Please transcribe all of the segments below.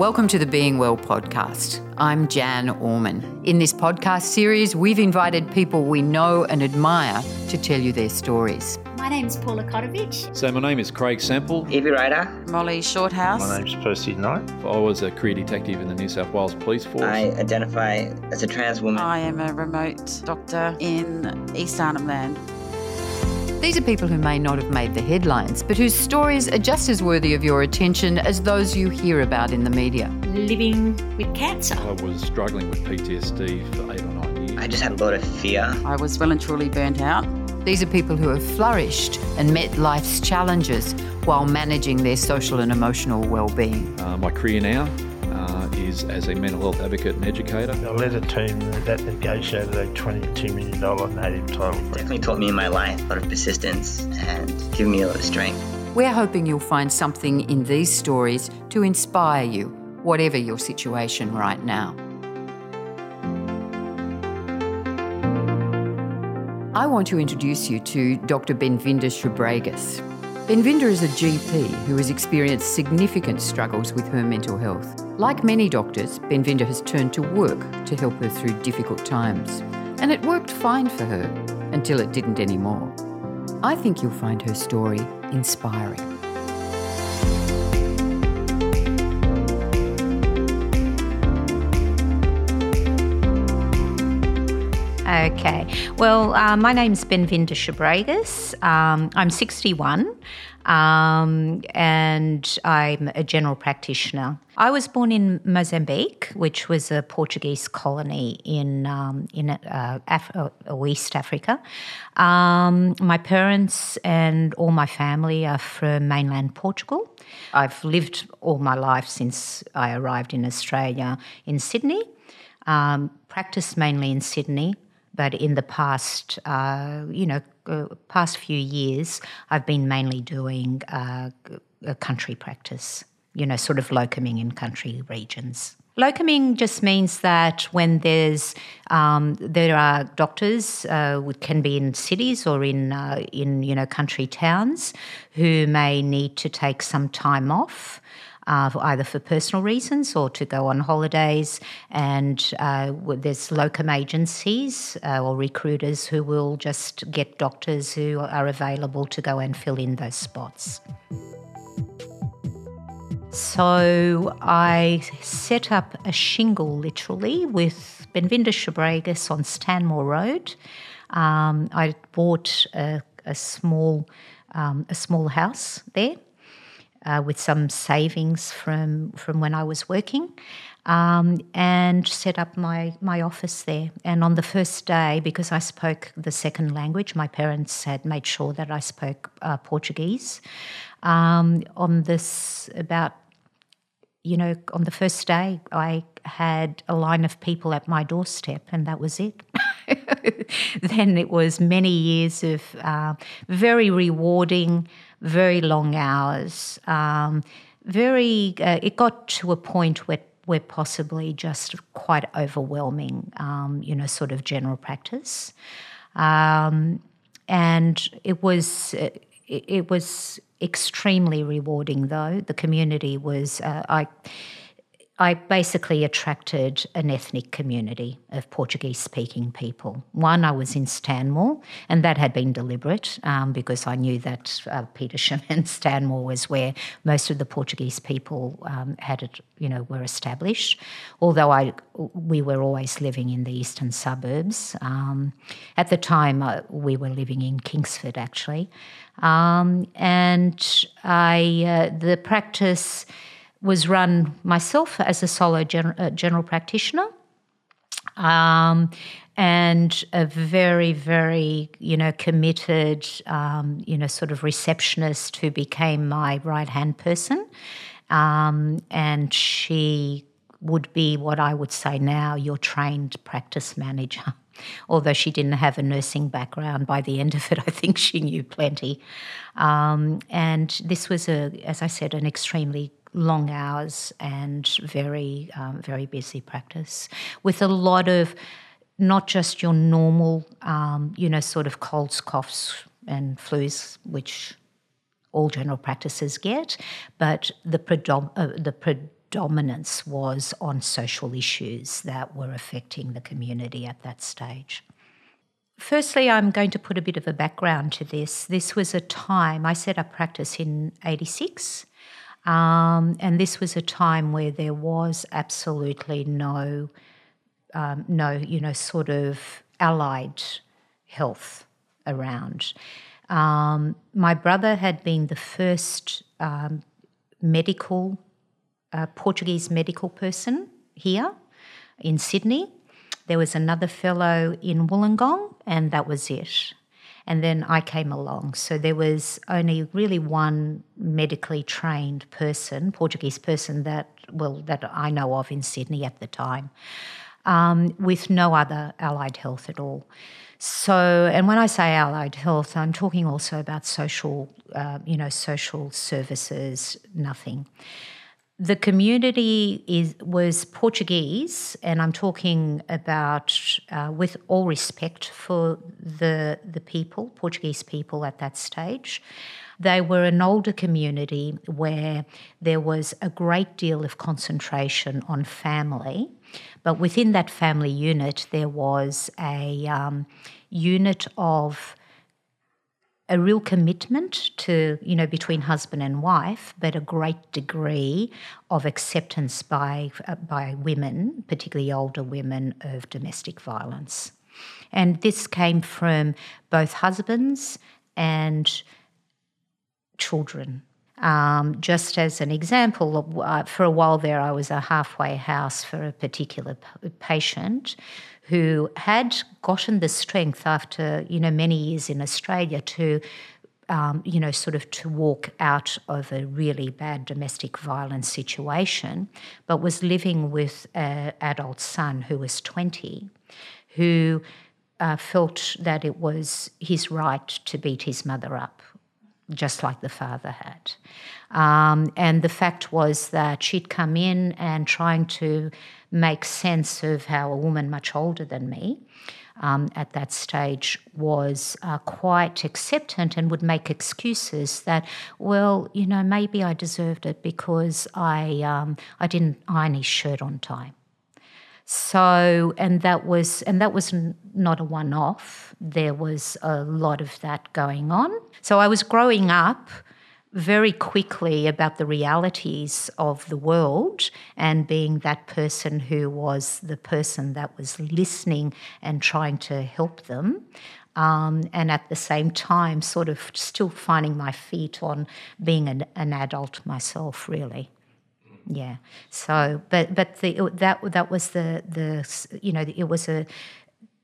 Welcome to the Being Well podcast. I'm Jan Orman. In this podcast series, we've invited people we know and admire to tell you their stories. My name's Paula Kotovich. So my name is Craig Sample. Evie Ryder. Molly Shorthouse. My name's Percy Knight. I was a career detective in the New South Wales Police Force. I identify as a trans woman. I am a remote doctor in East Arnhem Land. These are people who may not have made the headlines, but whose stories are just as worthy of your attention as those you hear about in the media. Living with cancer. I was struggling with PTSD for eight or nine years. I just had a lot of fear. I was well and truly burnt out. These are people who have flourished and met life's challenges while managing their social and emotional well-being. Uh, my career now uh, is as a mental health advocate and educator. I led a team that negotiated a $22 million native title. Definitely taught me in my life a lot of persistence and given me a lot of strength. We're hoping you'll find something in these stories to inspire you, whatever your situation right now. I want to introduce you to Dr. Benvinda Shribregas. Benvinda is a GP who has experienced significant struggles with her mental health. Like many doctors, Benvinda has turned to work to help her through difficult times. And it worked fine for her until it didn't anymore. I think you'll find her story inspiring. Okay. Well, uh, my name's Benvinda Shribregas. Um, I'm 61 um, and I'm a general practitioner. I was born in Mozambique, which was a Portuguese colony in um, in uh, Af- uh, West Africa. Um, my parents and all my family are from mainland Portugal. I've lived all my life since I arrived in Australia in Sydney. Um, practiced mainly in Sydney, but in the past, uh, you know, uh, past few years, I've been mainly doing uh, a country practice. You know, sort of locuming in country regions. Locuming just means that when there's um, there are doctors, uh, can be in cities or in uh, in you know country towns, who may need to take some time off uh, either for personal reasons or to go on holidays. And uh, there's locum agencies uh, or recruiters who will just get doctors who are available to go and fill in those spots. So I set up a shingle literally with Benvinda Shribregas on Stanmore Road. Um, I bought a, a small um, a small house there uh, with some savings from from when I was working, um, and set up my my office there. And on the first day, because I spoke the second language, my parents had made sure that I spoke uh, Portuguese. Um, on this about you know, on the first day, I had a line of people at my doorstep, and that was it. then it was many years of uh, very rewarding, very long hours. Um, very, uh, it got to a point where where possibly just quite overwhelming, um, you know, sort of general practice, um, and it was it, it was extremely rewarding though. The community was, uh, I, I basically attracted an ethnic community of Portuguese speaking people. One, I was in Stanmore, and that had been deliberate um, because I knew that uh, Petersham and Stanmore was where most of the Portuguese people um, had it, you know, were established. Although I, we were always living in the eastern suburbs. Um, at the time, uh, we were living in Kingsford actually, um, and I, uh, the practice was run myself as a solo gen- uh, general practitioner. Um, and a very, very, you know, committed, um, you know, sort of receptionist who became my right hand person. Um, and she would be what I would say now your trained practice manager. Although she didn't have a nursing background, by the end of it, I think she knew plenty. Um, and this was a, as I said, an extremely long hours and very, um, very busy practice with a lot of not just your normal, um, you know, sort of colds, coughs, and flus, which all general practices get, but the, predom- uh, the pre- dominance was on social issues that were affecting the community at that stage. Firstly, I'm going to put a bit of a background to this. This was a time, I set up practice in 86, um, and this was a time where there was absolutely no, um, no, you know, sort of allied health around. Um, my brother had been the first um, medical, uh, Portuguese medical person here in Sydney. There was another fellow in Wollongong, and that was it. And then I came along. So there was only really one medically trained person, Portuguese person that well that I know of in Sydney at the time, um, with no other allied health at all. So, and when I say allied health, I'm talking also about social, uh, you know, social services, nothing. The community is was Portuguese, and I'm talking about, uh, with all respect for the the people, Portuguese people at that stage. They were an older community where there was a great deal of concentration on family, but within that family unit, there was a um, unit of a real commitment to, you know, between husband and wife, but a great degree of acceptance by, uh, by women, particularly older women, of domestic violence. And this came from both husbands and children. Um, just as an example, uh, for a while there, I was a halfway house for a particular patient who had gotten the strength after you know many years in Australia to um, you know sort of to walk out of a really bad domestic violence situation, but was living with an adult son who was twenty, who uh, felt that it was his right to beat his mother up just like the father had. Um, and the fact was that she'd come in and trying to make sense of how a woman much older than me um, at that stage was uh, quite acceptant and would make excuses that, well, you know, maybe I deserved it because I um, I didn't iron his shirt on time. So, and that was, and that was not a one off. There was a lot of that going on. So I was growing up very quickly about the realities of the world and being that person who was the person that was listening and trying to help them. Um, and at the same time, sort of still finding my feet on being an, an adult myself, really. Yeah. So, but but the that that was the the you know it was a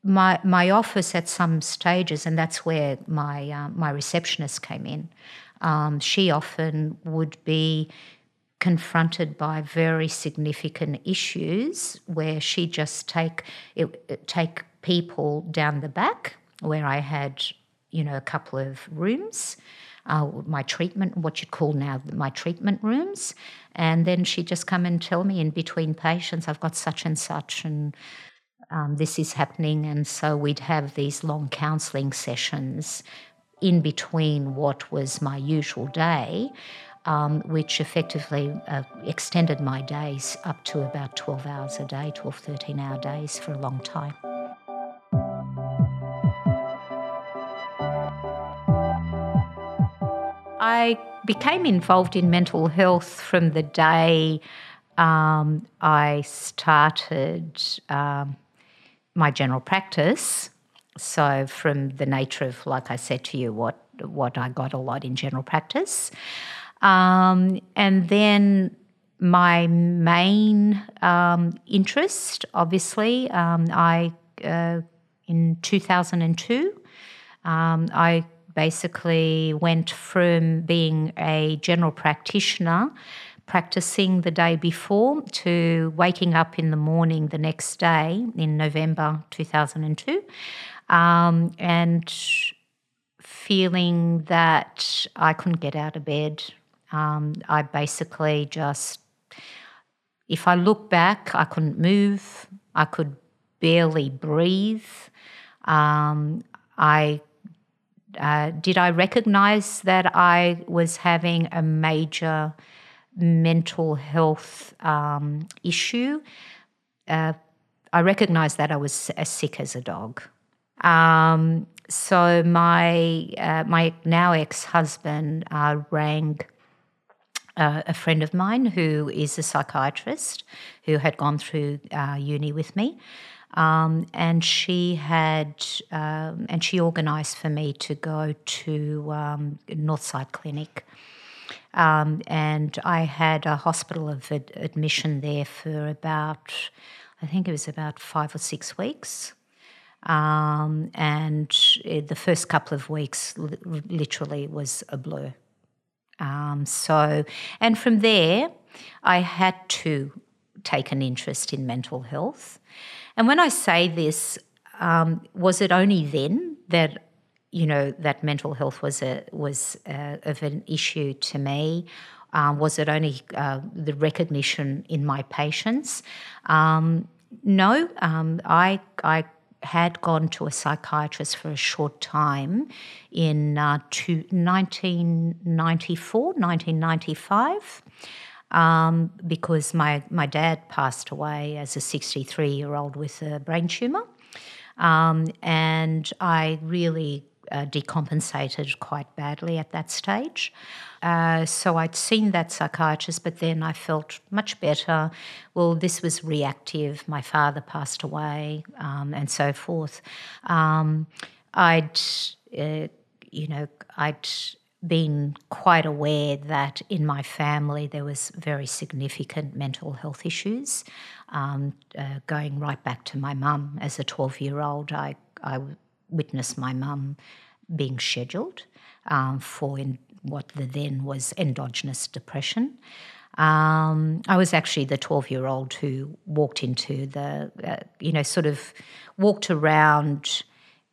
my my office at some stages, and that's where my um, my receptionist came in. Um, she often would be confronted by very significant issues where she just take it, take people down the back where I had you know a couple of rooms uh, my treatment, what you'd call now my treatment rooms. And then she'd just come and tell me in between patients, I've got such and such, and um, this is happening. And so we'd have these long counselling sessions in between what was my usual day. Um, which effectively uh, extended my days up to about 12 hours a day, 12, 13 hour days for a long time. I became involved in mental health from the day um, I started um, my general practice. So, from the nature of, like I said to you, what what I got a lot in general practice, um, and then my main um, interest, obviously, um, I uh, in two thousand and two, um, I basically went from being a general practitioner practicing the day before to waking up in the morning the next day in November 2002 um, and feeling that I couldn't get out of bed. Um, I basically just, if I look back, I couldn't move, I could barely breathe. Um, I uh, did I recognize that I was having a major mental health um, issue, uh, I recognized that I was as sick as a dog. Um, so my uh, my now ex husband uh, rang uh, a friend of mine who is a psychiatrist who had gone through uni with me. Um, and she had, um, and she organised for me to go to um, Northside Clinic. Um, and I had a hospital of ad- admission there for about, I think it was about five or six weeks. Um, and the first couple of weeks li- literally was a blur. Um, so, and from there, I had to take an interest in mental health. And when I say this, um, was it only then that you know that mental health was a was a, of an issue to me? Um, was it only uh, the recognition in my patients? Um, no, um, I I had gone to a psychiatrist for a short time in uh, to 1994, 1995. Um, because my, my dad passed away as a 63 year old with a brain tumour. Um, and I really uh, decompensated quite badly at that stage. Uh, so I'd seen that psychiatrist, but then I felt much better. Well, this was reactive. My father passed away, um, and so forth. Um, I'd, uh, you know, I'd been quite aware that in my family there was very significant mental health issues, um, uh, going right back to my mum as a 12 year old. I, I witnessed my mum being scheduled um, for in what the then was endogenous depression. Um, I was actually the 12 year old who walked into the, uh, you know, sort of walked around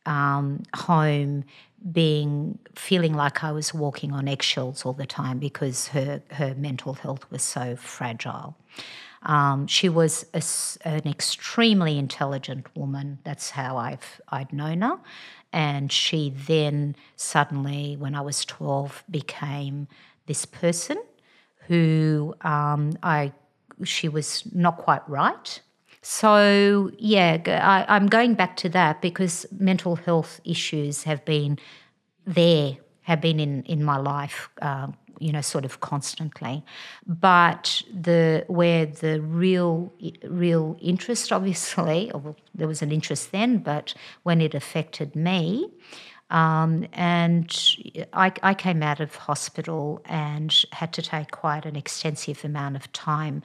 um, home being feeling like I was walking on eggshells all the time because her her mental health was so fragile. Um, she was a, an extremely intelligent woman. That's how I've I'd known her, and she then suddenly, when I was twelve, became this person who um, I she was not quite right. So, yeah, I, am going back to that because mental health issues have been there, have been in, in my life, uh, you know, sort of constantly. But the where the real real interest, obviously, there was an interest then, but when it affected me, um, and I, I, came out of hospital and had to take quite an extensive amount of time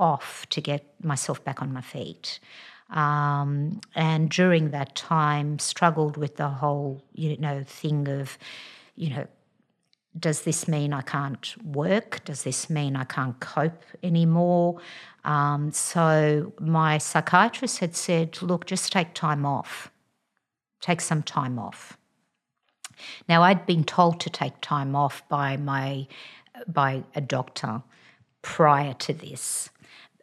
off to get myself back on my feet. Um, and during that time, struggled with the whole, you know, thing of, you know, does this mean I can't work? Does this mean I can't cope anymore? Um, so my psychiatrist had said, look, just take time off. Take some time off. Now I'd been told to take time off by my by a doctor prior to this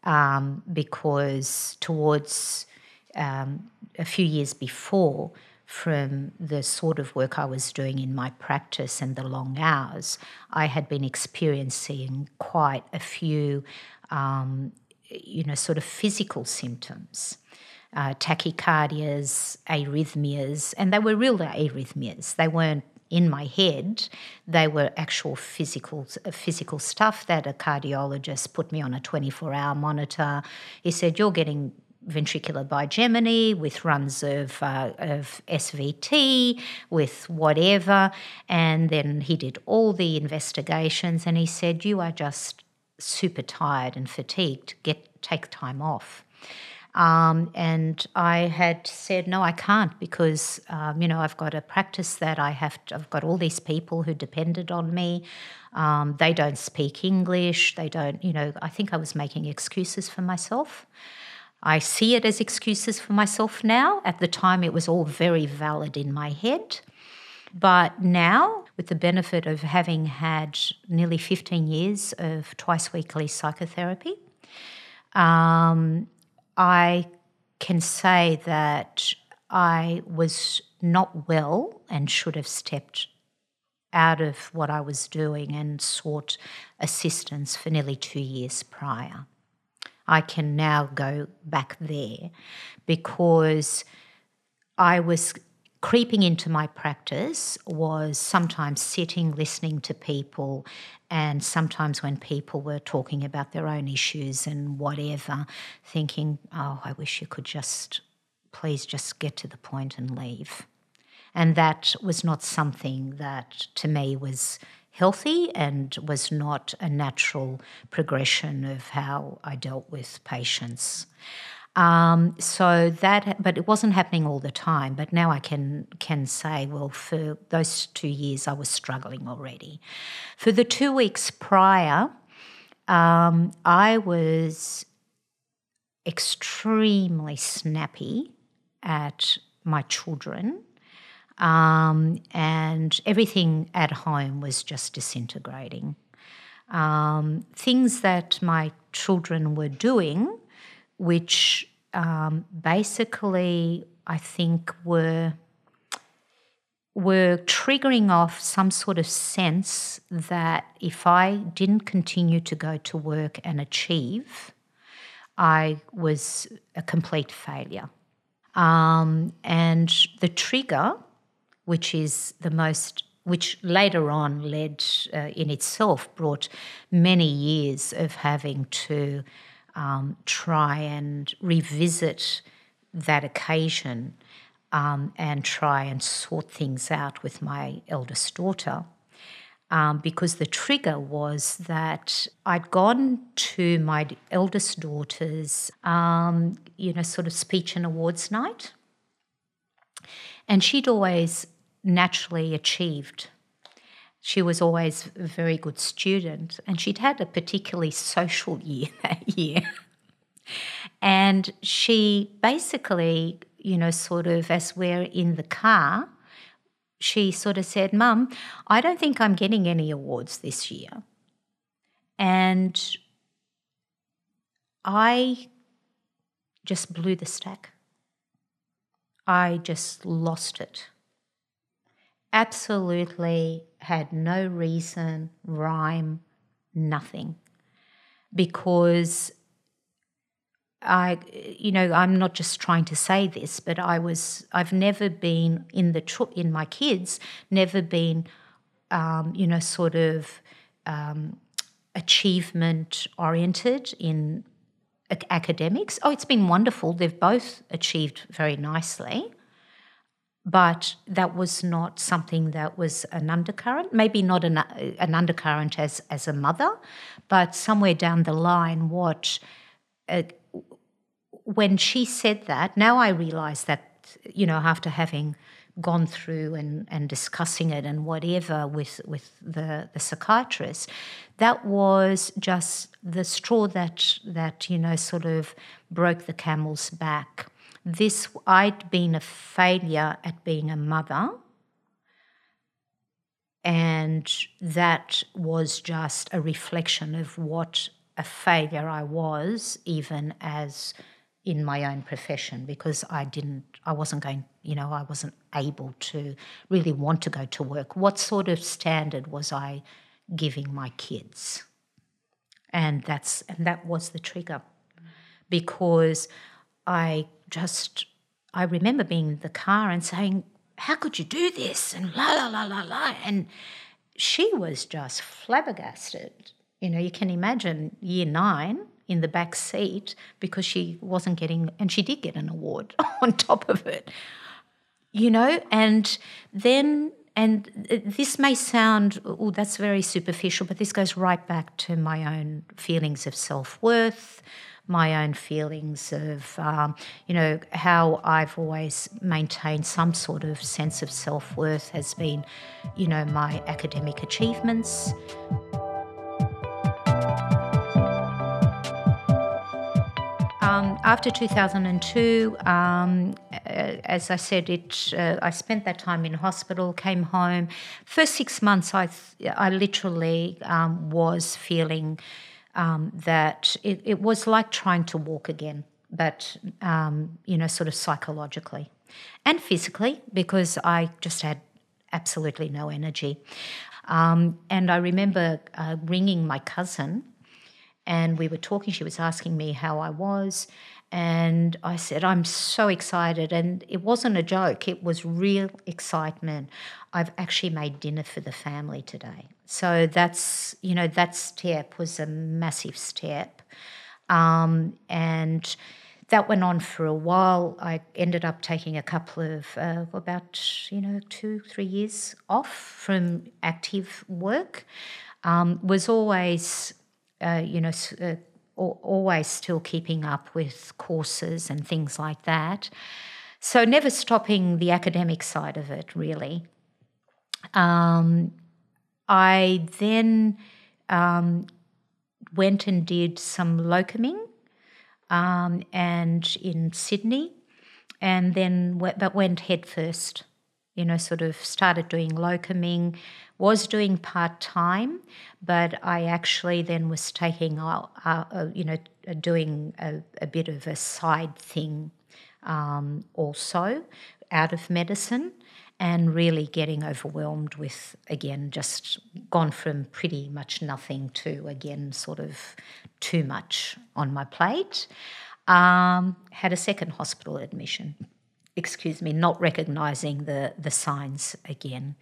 um, because towards um, a few years before, from the sort of work I was doing in my practice and the long hours, I had been experiencing quite a few, um, you know, sort of physical symptoms. Uh, tachycardias, arrhythmias, and they were real arrhythmias. They weren't in my head, they were actual physical physical stuff that a cardiologist put me on a 24 hour monitor. He said, You're getting ventricular bigeminy with runs of, uh, of SVT, with whatever. And then he did all the investigations and he said, You are just super tired and fatigued. Get take time off. Um, and I had said, no, I can't because, um, you know, I've got a practice that I have, to, I've got all these people who depended on me. Um, they don't speak English. They don't, you know, I think I was making excuses for myself. I see it as excuses for myself now. At the time, it was all very valid in my head. But now, with the benefit of having had nearly 15 years of twice weekly psychotherapy, um, I can say that I was not well and should have stepped out of what I was doing and sought assistance for nearly two years prior. I can now go back there because I was creeping into my practice was sometimes sitting listening to people and sometimes when people were talking about their own issues and whatever thinking oh i wish you could just please just get to the point and leave and that was not something that to me was healthy and was not a natural progression of how I dealt with patients. Um, so that, but it wasn't happening all the time. But now I can can say, well, for those two years, I was struggling already. For the two weeks prior, um, I was extremely snappy at my children um, and everything at home was just disintegrating. Um, things that my children were doing, which um, basically I think were were triggering off some sort of sense that if I didn't continue to go to work and achieve, I was a complete failure. Um, and the trigger which is the most which later on led uh, in itself brought many years of having to um, try and revisit that occasion um, and try and sort things out with my eldest daughter. Um, because the trigger was that I'd gone to my eldest daughter's, um, you know, sort of speech and awards night. And she'd always naturally achieved. She was always a very good student, and she'd had a particularly social year that year. and she basically, you know, sort of as we're in the car, she sort of said, Mum, I don't think I'm getting any awards this year. And I just blew the stack. I just lost it absolutely had no reason, rhyme, nothing. Because I, you know, I'm not just trying to say this, but I was, I've never been in the, in my kids, never been, um, you know, sort of um, achievement oriented in academics. Oh, it's been wonderful. They've both achieved very nicely but that was not something that was an undercurrent. Maybe not an, an undercurrent as as a mother, but somewhere down the line, what uh, when she said that, now I realise that you know after having gone through and, and discussing it and whatever with with the, the psychiatrist, that was just the straw that that you know sort of broke the camel's back this I'd been a failure at being a mother. And that was just a reflection of what a failure I was, even as in my own profession, because I didn't, I wasn't going, you know, I wasn't able to really want to go to work. What sort of standard was I giving my kids? And that's, and that was the trigger because I just, I remember being in the car and saying, How could you do this? And la, la, la, la, la. And she was just flabbergasted. You know, you can imagine year nine in the back seat because she wasn't getting, and she did get an award on top of it. You know, and then and this may sound, oh, that's very superficial, but this goes right back to my own feelings of self worth, my own feelings of, um, you know, how I've always maintained some sort of sense of self worth has been, you know, my academic achievements. Um, after 2002, um, as I said, it. Uh, I spent that time in hospital. Came home. First six months, I I literally um, was feeling um, that it, it, was like trying to walk again, but, um, you know, sort of psychologically and physically, because I just had absolutely no energy. Um, and I remember uh, ringing my cousin, and we were talking. She was asking me how I was. And I said, I'm so excited. And it wasn't a joke, it was real excitement. I've actually made dinner for the family today. So that's, you know, that step was a massive step. Um, and that went on for a while. I ended up taking a couple of, uh, about, you know, two, three years off from active work. Um, was always, uh, you know, uh, always still keeping up with courses and things like that. So never stopping the academic side of it, really. Um, I then um, went and did some locuming um, and in Sydney, and then but went headfirst. You know, sort of started doing locuming, was doing part time, but I actually then was taking, uh, uh, you know, doing a, a, bit of a side thing um, also out of medicine and really getting overwhelmed with, again, just gone from pretty much nothing to, again, sort of too much on my plate. Um, had a second hospital admission, excuse me, not recognizing the, the signs again.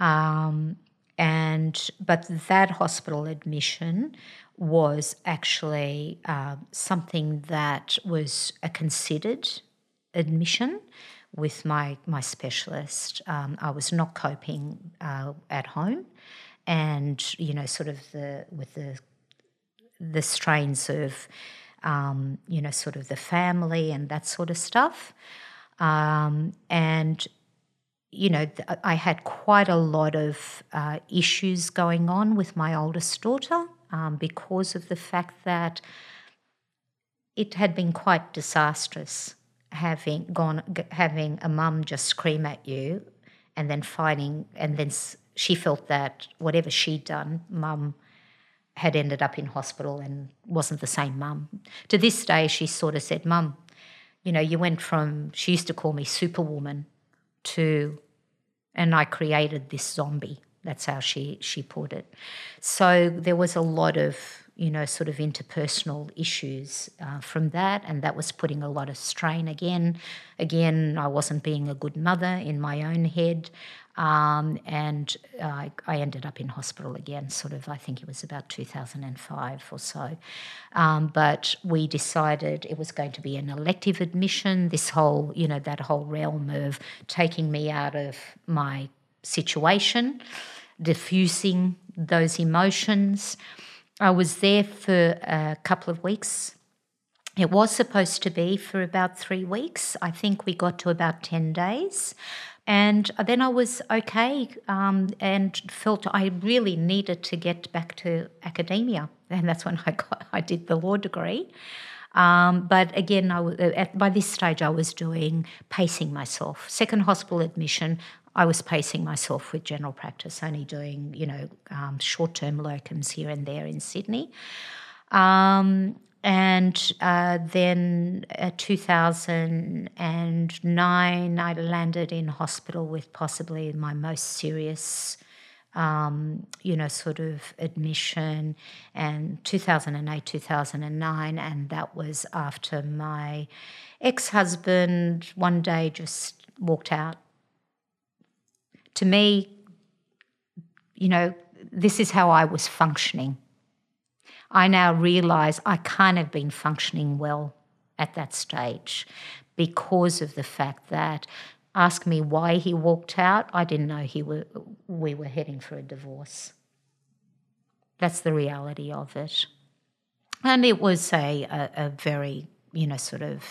Um, and but that hospital admission was actually uh, something that was a considered admission with my my specialist. Um, I was not coping uh, at home, and you know, sort of the with the the strains of um, you know, sort of the family and that sort of stuff. Um, and you know, I had quite a lot of uh, issues going on with my oldest daughter um, because of the fact that it had been quite disastrous having gone having a mum just scream at you and then fighting and then she felt that whatever she'd done mum had ended up in hospital and wasn't the same mum. To this day she sort of said mum you know you went from she used to call me superwoman to and i created this zombie. That's how she she put it. So there was a lot of you know, sort of interpersonal issues uh, from that, and that was putting a lot of strain again. Again, I wasn't being a good mother in my own head, um, and uh, I ended up in hospital again. Sort of, I think it was about 2005 or so. Um, but we decided it was going to be an elective admission. This whole, you know, that whole realm of taking me out of my situation, diffusing those emotions. I was there for a couple of weeks. It was supposed to be for about three weeks. I think we got to about 10 days. And then I was okay um, and felt I really needed to get back to academia. And that's when I got, I did the law degree. Um, but again, I, at, by this stage, I was doing pacing myself. Second hospital admission, I was pacing myself with general practice, only doing, you know, um, short term locums here and there in Sydney. Um, and uh, then uh, 2009, I landed in hospital with possibly my most serious, um, you know, sort of admission, and 2008, 2009, and that was after my ex husband one day just walked out to me, you know, this is how I was functioning. I now realize I kind of been functioning well at that stage because of the fact that ask me why he walked out, I didn't know he were, we were heading for a divorce. That's the reality of it. And it was a, a, a very, you know, sort of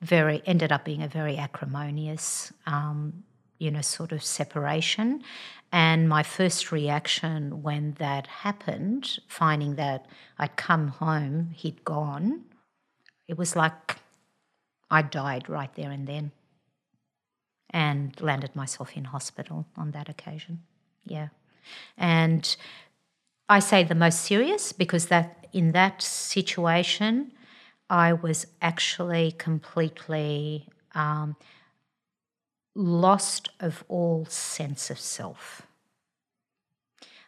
very, ended up being a very acrimonious um, you know, sort of separation. And my first reaction when that happened, finding that I'd come home, he'd gone, it was like I died right there and then and landed myself in hospital on that occasion. Yeah. And I say the most serious because that in that situation, I was actually completely um, lost of all sense of self.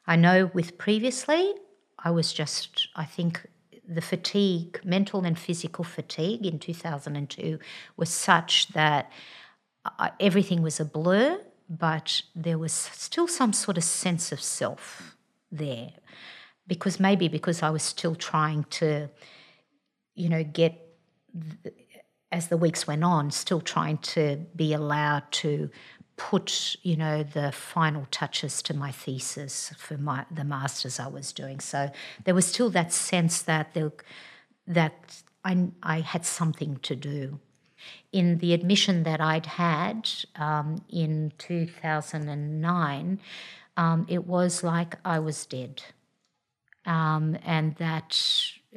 I know with previously, I was just, I think the fatigue, mental and physical fatigue in 2002 was such that I, everything was a blur, but there was still some sort of sense of self there. Because maybe because I was still trying to, you know, get, as the weeks went on, still trying to be allowed to put you know the final touches to my thesis for my the masters I was doing. So there was still that sense that there, that I I had something to do. In the admission that I'd had um, in 2009, um, it was like I was dead, um, and that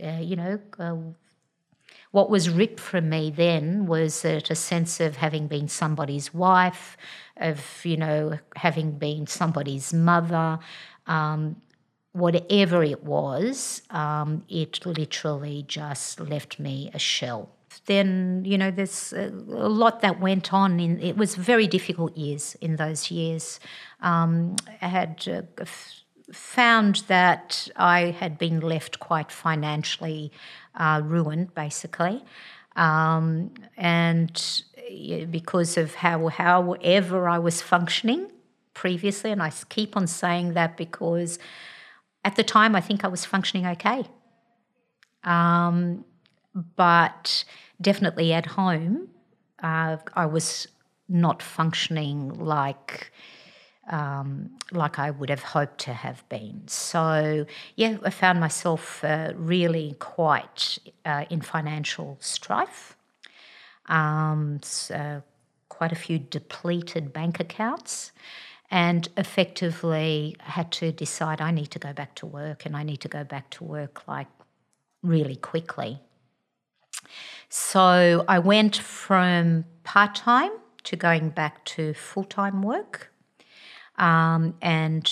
uh, you know. Uh, what was ripped from me then was a sense of having been somebody's wife, of, you know, having been somebody's mother, um, whatever it was, um, it literally just left me a shell. Then, you know, there's a, lot that went on. In, it was very difficult years in those years. Um, I had uh, found that I had been left quite financially uh, ruined, basically. Um, and because of how however I was functioning previously, and I keep on saying that because at the time I think I was functioning okay, um, but definitely at home uh, I was not functioning like um, like I would have hoped to have been. So, yeah, I found myself uh, really quite uh, in financial strife. Um, so quite a few depleted bank accounts, and effectively had to decide I need to go back to work and I need to go back to work like really quickly. So I went from part time to going back to full time work. Um, and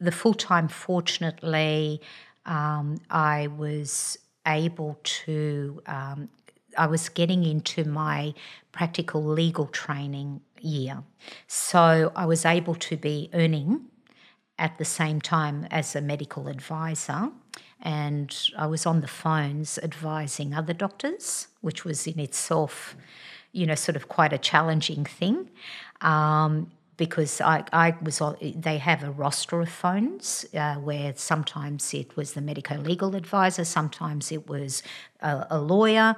the full time, fortunately, um, I was able to, um, I was getting into my practical legal training year. So I was able to be earning at the same time as a medical advisor. And I was on the phones advising other doctors, which was in itself, you know, sort of quite a challenging thing. Um, because I, I was they have a roster of phones uh, where sometimes it was the medico legal advisor, sometimes it was a, a, lawyer,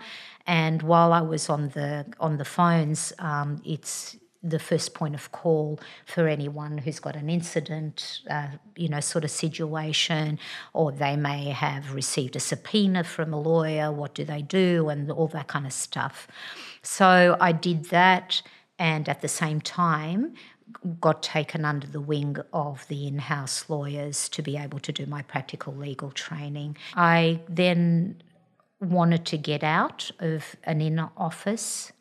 and while I was on the on the phones, um, it's the first point of call for anyone who's got an incident, uh, you know, sort of situation, or they may have received a subpoena from a lawyer. What do they do, and all that kind of stuff. So I did that, and at the same time got taken under the wing of the in house lawyers to be able to do my practical legal training. I then wanted to get out of an in office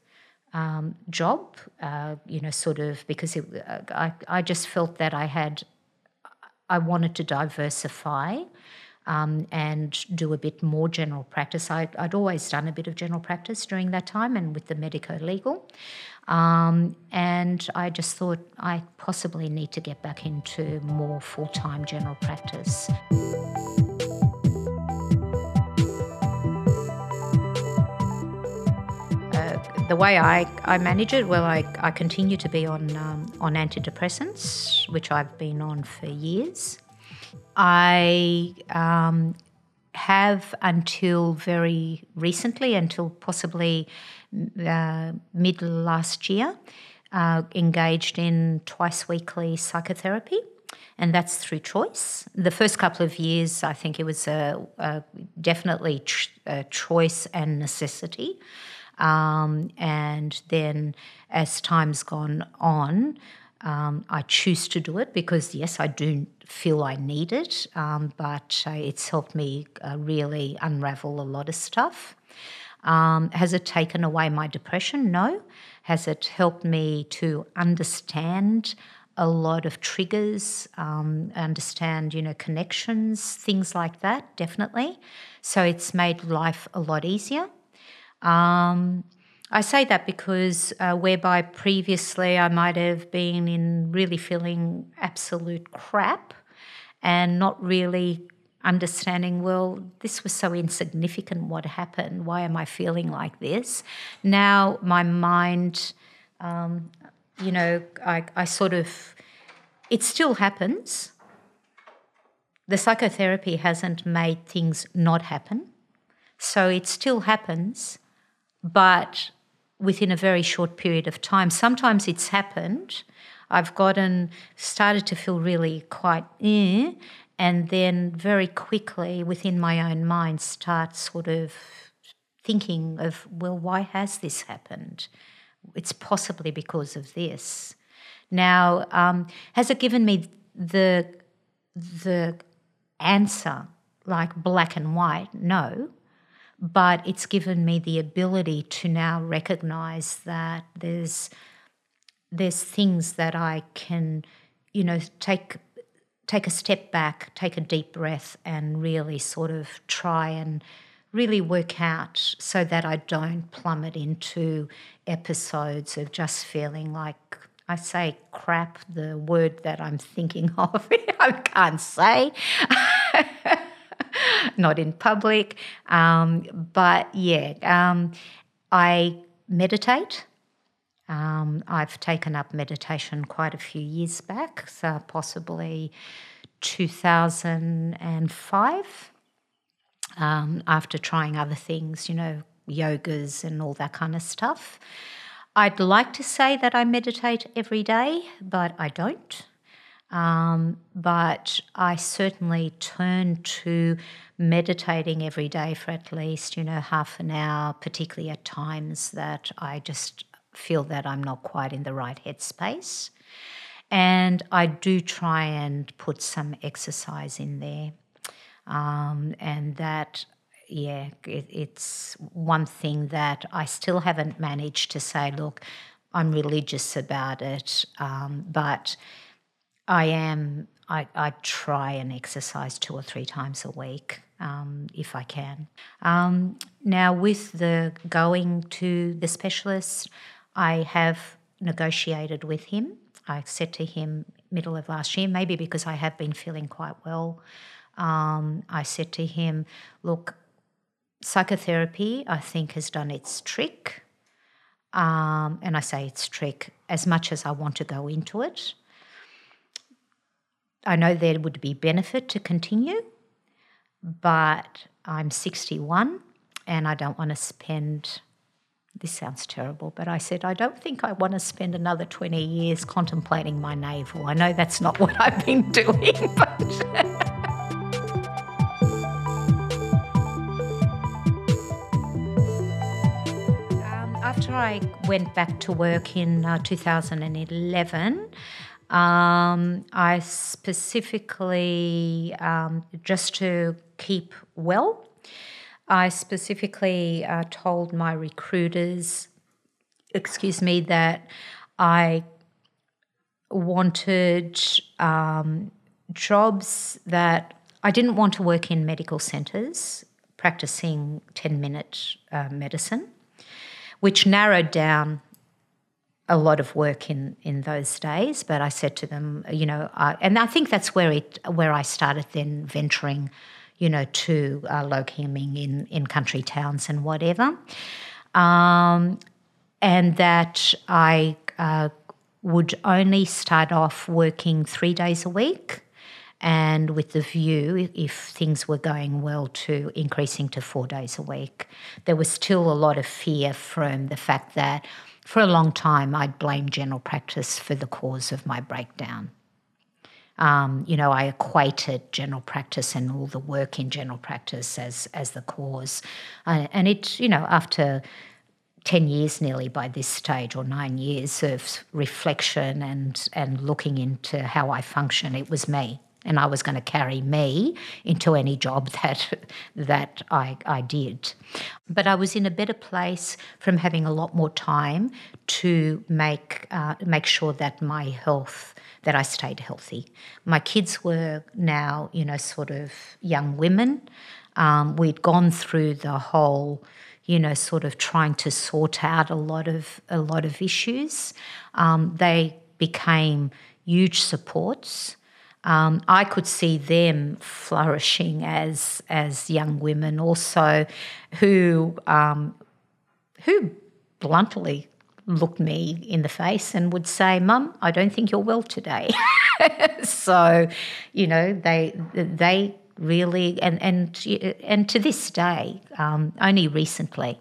um, job, uh, you know, sort of because it, uh, I, I just felt that I had, I wanted to diversify. Um, and do a bit more general practice. I, would always done a bit of general practice during that time and with the medico legal. Um, and I just thought I possibly need to get back into more full time general practice. Uh, the way I, I manage it, well, I, I continue to be on, um, on antidepressants, which I've been on for years. I um, have until very recently, until possibly mid last year, uh, engaged in twice weekly psychotherapy, and that's through choice. The first couple of years, I think it was a, a definitely a choice and necessity. Um, and then as time's gone on, um, I choose to do it because, yes, I do feel I need it, um, but uh, it's helped me uh, really unravel a lot of stuff. Um, has it taken away my depression? No. Has it helped me to understand a lot of triggers, um, understand, you know, connections, things like that? Definitely. So it's made life a lot easier. Um, I say that because uh, whereby previously I might have been in really feeling absolute crap and not really understanding, well, this was so insignificant what happened. Why am I feeling like this? Now my mind, um, you know, I, I sort of, it still happens. The psychotherapy hasn't made things not happen. So it still happens, but within a very short period of time. Sometimes it's happened. I've gotten started to feel really quite eh, and then very quickly within my own mind start sort of thinking of, well, why has this happened? It's possibly because of this. Now, um, has it given me the the answer like black and white? No, but it's given me the ability to now recognize that there's there's things that I can, you know, take take a step back, take a deep breath, and really sort of try and really work out so that I don't plummet into episodes of just feeling like I say crap, the word that I'm thinking of, I can't say. not in public. Um, but yeah, um, I meditate. Um, I've taken up meditation quite a few years back, so possibly 2005. Um, after trying other things, you know, yogas and all that kind of stuff. I'd like to say that I meditate every day, but I don't. Um, but I certainly turn to meditating every day for at least, you know, half an hour, particularly at times that I just feel that I'm not quite in the right headspace. And I do try and put some exercise in there. Um, and that, yeah, it, it's one thing that I still haven't managed to say, look, I'm religious about it, um, but I am. I, I try and exercise two or three times a week um, if I can. Um, now, with the going to the specialist, I have negotiated with him. I said to him middle of last year, maybe because I have been feeling quite well. Um, I said to him, "Look, psychotherapy, I think, has done its trick." Um, and I say its trick as much as I want to go into it. I know there would be benefit to continue, but I'm 61 and I don't want to spend. This sounds terrible, but I said, I don't think I want to spend another 20 years contemplating my navel. I know that's not what I've been doing, but. Um, after I went back to work in uh, 2011, um, I specifically, um, just to keep well, I specifically uh, told my recruiters, excuse me, that I wanted um, jobs that I didn't want to work in medical centres practicing 10 minute uh, medicine, which narrowed down a lot of work in in those days. But I said to them, you know, and I think that's where it where I started then venturing, you know, to uh, locuming in in country towns and whatever, um, and that I uh, would only start off working three days a week. And with the view, if things were going well, to increasing to four days a week. There was still a lot of fear from the fact that for a long time, I'd blamed general practice for the cause of my breakdown. Um, you know, I equated general practice and all the work in general practice as as the cause, uh, and it, you know, after ten years nearly by this stage, or nine years of reflection and and looking into how I function, it was me and I was going to carry me into any job that that I, I did. But I was in a better place from having a lot more time to make uh, make sure that my health that I stayed healthy. My kids were now you know sort of young women. Um, we'd gone through the whole you know, sort of trying to sort out a lot of a lot of issues. Um, they became huge supports um, I could see them flourishing as as young women, also who um, who bluntly looked me in the face and would say, "Mum, I don't think you're well today." so, you know, they they really and and and to this day, um, only recently.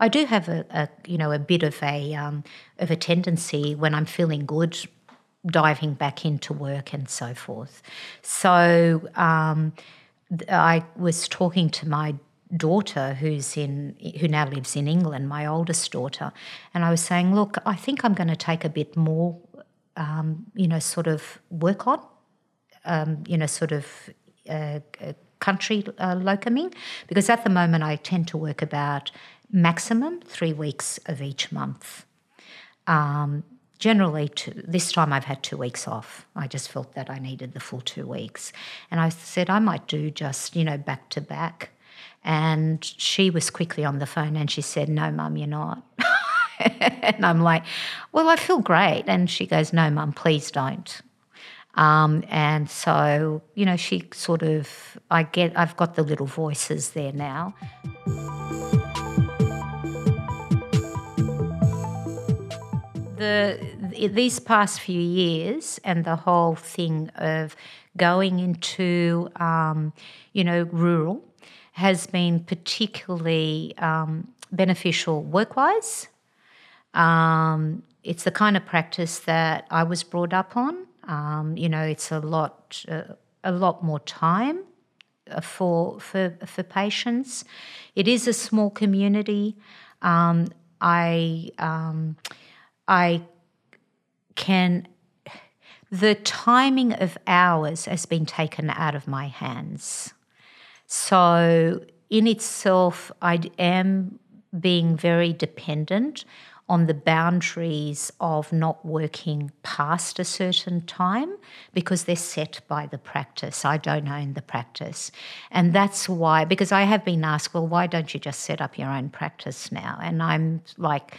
I do have a, a, you know a bit of a um, of a tendency when I'm feeling good, diving back into work and so forth. So um, I was talking to my daughter who's in who now lives in England, my oldest daughter, and I was saying, look, I think I'm going to take a bit more, um, you know, sort of work on, um, you know, sort of. Uh, country uh, locuming because at the moment I tend to work about maximum three weeks of each month. Um, generally, two, this time I've had two weeks off. I just felt that I needed the full two weeks. And I said I might do just, you know, back to back. And she was quickly on the phone and she said, No, mum, you're not. and I'm like, Well, I feel great. And she goes, No, mum, please don't. Um, and so, you know, she sort of, I get, I've got the little voices there now. The, these past few years and the whole thing of going into, um, you know, rural has been particularly um, beneficial work-wise. Um, it's the kind of practice that I was brought up on. Um, you know, it's a lot, uh, a lot more time uh, for for for patients. It is a small community. Um, I um, I can. The timing of hours has been taken out of my hands. So, in itself, I am being very dependent on the boundaries of not working past a certain time because they're set by the practice. I don't own the practice. And that's why, because I have been asked, well, why don't you just set up your own practice now? And I'm like,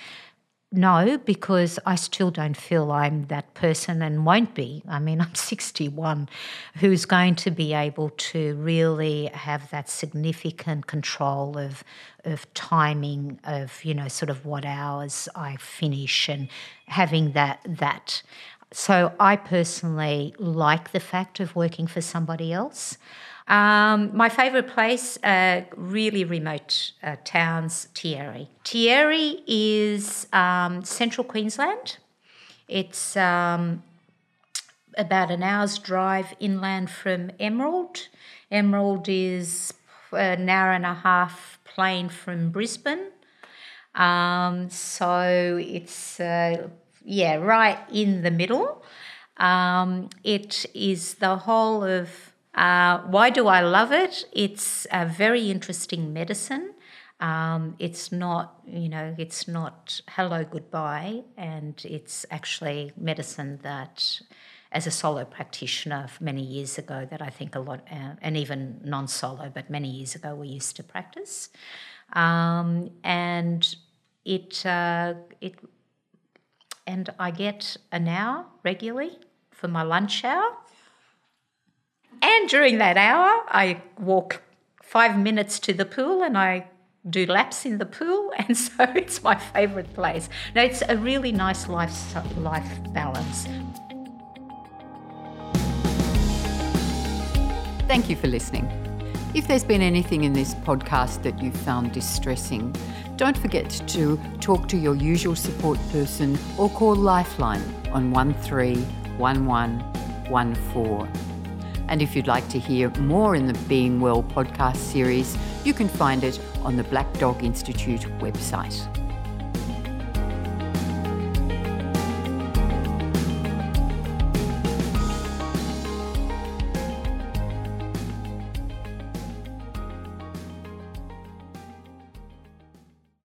no, because I still don't feel I'm that person and won't be. I mean, I'm 61, who's going to be able to really have that significant control of of timing of you know sort of what hours I finish and having that that. So I personally like the fact of working for somebody else. Um, my favourite place, uh, really remote uh, towns, Tieri. Tieri is um, central Queensland. It's um, about an hour's drive inland from Emerald. Emerald is an hour and a half plane from Brisbane. Um, so it's, uh, yeah, right in the middle. Um, it is the whole of uh, why do I love it? It's a very interesting medicine. Um, it's not, you know, it's not hello, goodbye, and it's actually medicine that, as a solo practitioner many years ago, that I think a lot, uh, and even non solo, but many years ago, we used to practice. Um, and it, uh, it, and I get an hour regularly for my lunch hour and during that hour, I walk five minutes to the pool and I do laps in the pool. And so it's my favourite place. Now, it's a really nice life, life balance. Thank you for listening. If there's been anything in this podcast that you found distressing, don't forget to talk to your usual support person or call Lifeline on 131114. And if you'd like to hear more in the Being Well podcast series, you can find it on the Black Dog Institute website.